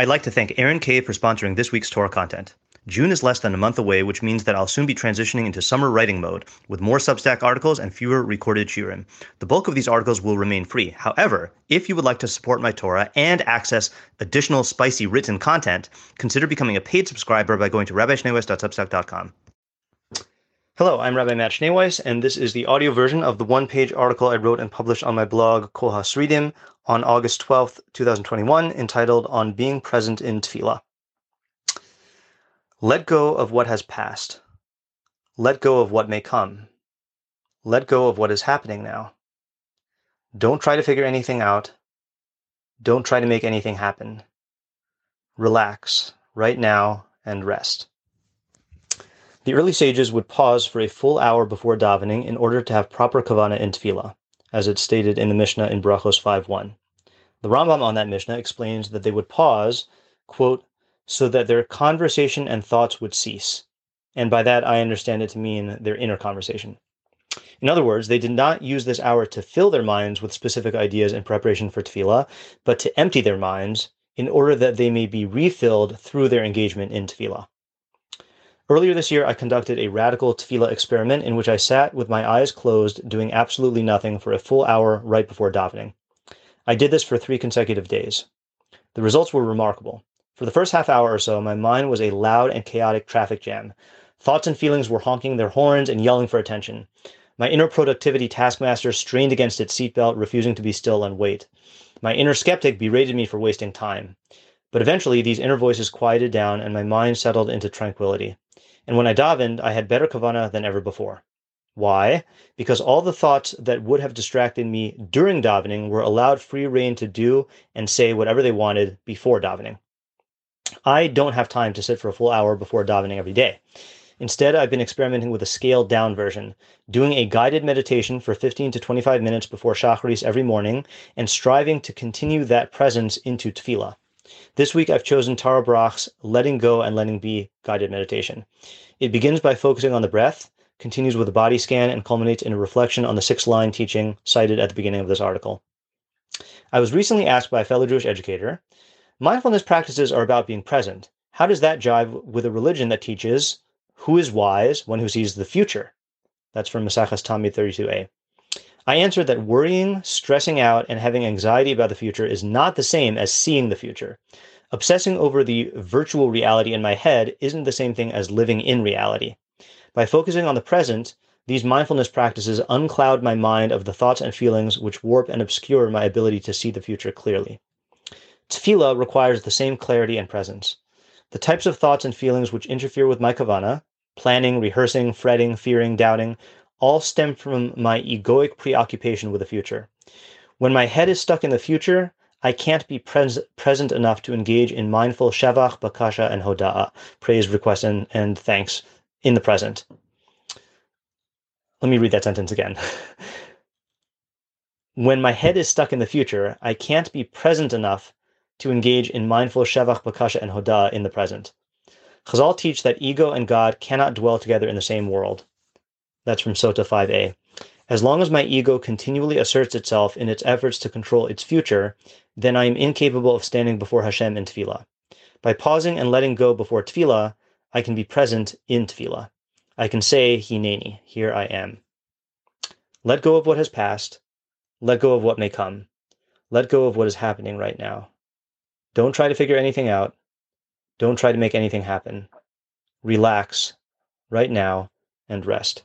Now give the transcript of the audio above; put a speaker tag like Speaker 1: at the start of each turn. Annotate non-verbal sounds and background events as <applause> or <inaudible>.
Speaker 1: I'd like to thank Aaron Cave for sponsoring this week's Torah content. June is less than a month away, which means that I'll soon be transitioning into summer writing mode with more Substack articles and fewer recorded shiurim. The bulk of these articles will remain free. However, if you would like to support my Torah and access additional spicy written content, consider becoming a paid subscriber by going to rabbischneeweiss.substack.com. Hello, I'm Rabbi Matt Schneeweiss, and this is the audio version of the one-page article I wrote and published on my blog Kol HaSridim on August 12th, 2021, entitled On Being Present in Tefillah. Let go of what has passed. Let go of what may come. Let go of what is happening now. Don't try to figure anything out. Don't try to make anything happen. Relax right now and rest. The early sages would pause for a full hour before davening in order to have proper kavana in tefillah, as it's stated in the Mishnah in Brachos 5.1. The Rambam on that Mishnah explains that they would pause, quote, so that their conversation and thoughts would cease. And by that, I understand it to mean their inner conversation. In other words, they did not use this hour to fill their minds with specific ideas in preparation for tefillah, but to empty their minds in order that they may be refilled through their engagement in tefillah. Earlier this year, I conducted a radical tefillah experiment in which I sat with my eyes closed, doing absolutely nothing for a full hour right before davening. I did this for three consecutive days. The results were remarkable. For the first half hour or so, my mind was a loud and chaotic traffic jam. Thoughts and feelings were honking their horns and yelling for attention. My inner productivity taskmaster strained against its seatbelt, refusing to be still and wait. My inner skeptic berated me for wasting time. But eventually, these inner voices quieted down and my mind settled into tranquility. And when I davened, I had better kavana than ever before. Why? Because all the thoughts that would have distracted me during davening were allowed free rein to do and say whatever they wanted before davening. I don't have time to sit for a full hour before davening every day. Instead, I've been experimenting with a scaled down version, doing a guided meditation for 15 to 25 minutes before Shacharis every morning, and striving to continue that presence into Tefillah. This week, I've chosen Tara Brach's Letting Go and Letting Be guided meditation. It begins by focusing on the breath, continues with a body scan, and culminates in a reflection on the six line teaching cited at the beginning of this article. I was recently asked by a fellow Jewish educator Mindfulness practices are about being present. How does that jive with a religion that teaches who is wise, one who sees the future? That's from Maseches Tamid 32a. I answered that worrying, stressing out, and having anxiety about the future is not the same as seeing the future. Obsessing over the virtual reality in my head isn't the same thing as living in reality. By focusing on the present, these mindfulness practices uncloud my mind of the thoughts and feelings which warp and obscure my ability to see the future clearly. Tefillah requires the same clarity and presence. The types of thoughts and feelings which interfere with my kavana, planning, rehearsing, fretting, fearing, doubting, all stem from my egoic preoccupation with the future. When my head is stuck in the future, I can't be pres- present enough to engage in mindful shavach, bakasha, and hoda'a, praise, request, and, and thanks in the present. Let me read that sentence again. <laughs> when my head is stuck in the future, I can't be present enough to engage in mindful Shevach, Bakasha, and Hoda in the present. Chazal teach that ego and God cannot dwell together in the same world. That's from Sota 5a. As long as my ego continually asserts itself in its efforts to control its future, then I am incapable of standing before Hashem in tefillah. By pausing and letting go before tefillah, I can be present in tefillah. I can say, Hineni, here I am. Let go of what has passed. Let go of what may come. Let go of what is happening right now. Don't try to figure anything out. Don't try to make anything happen. Relax right now and rest.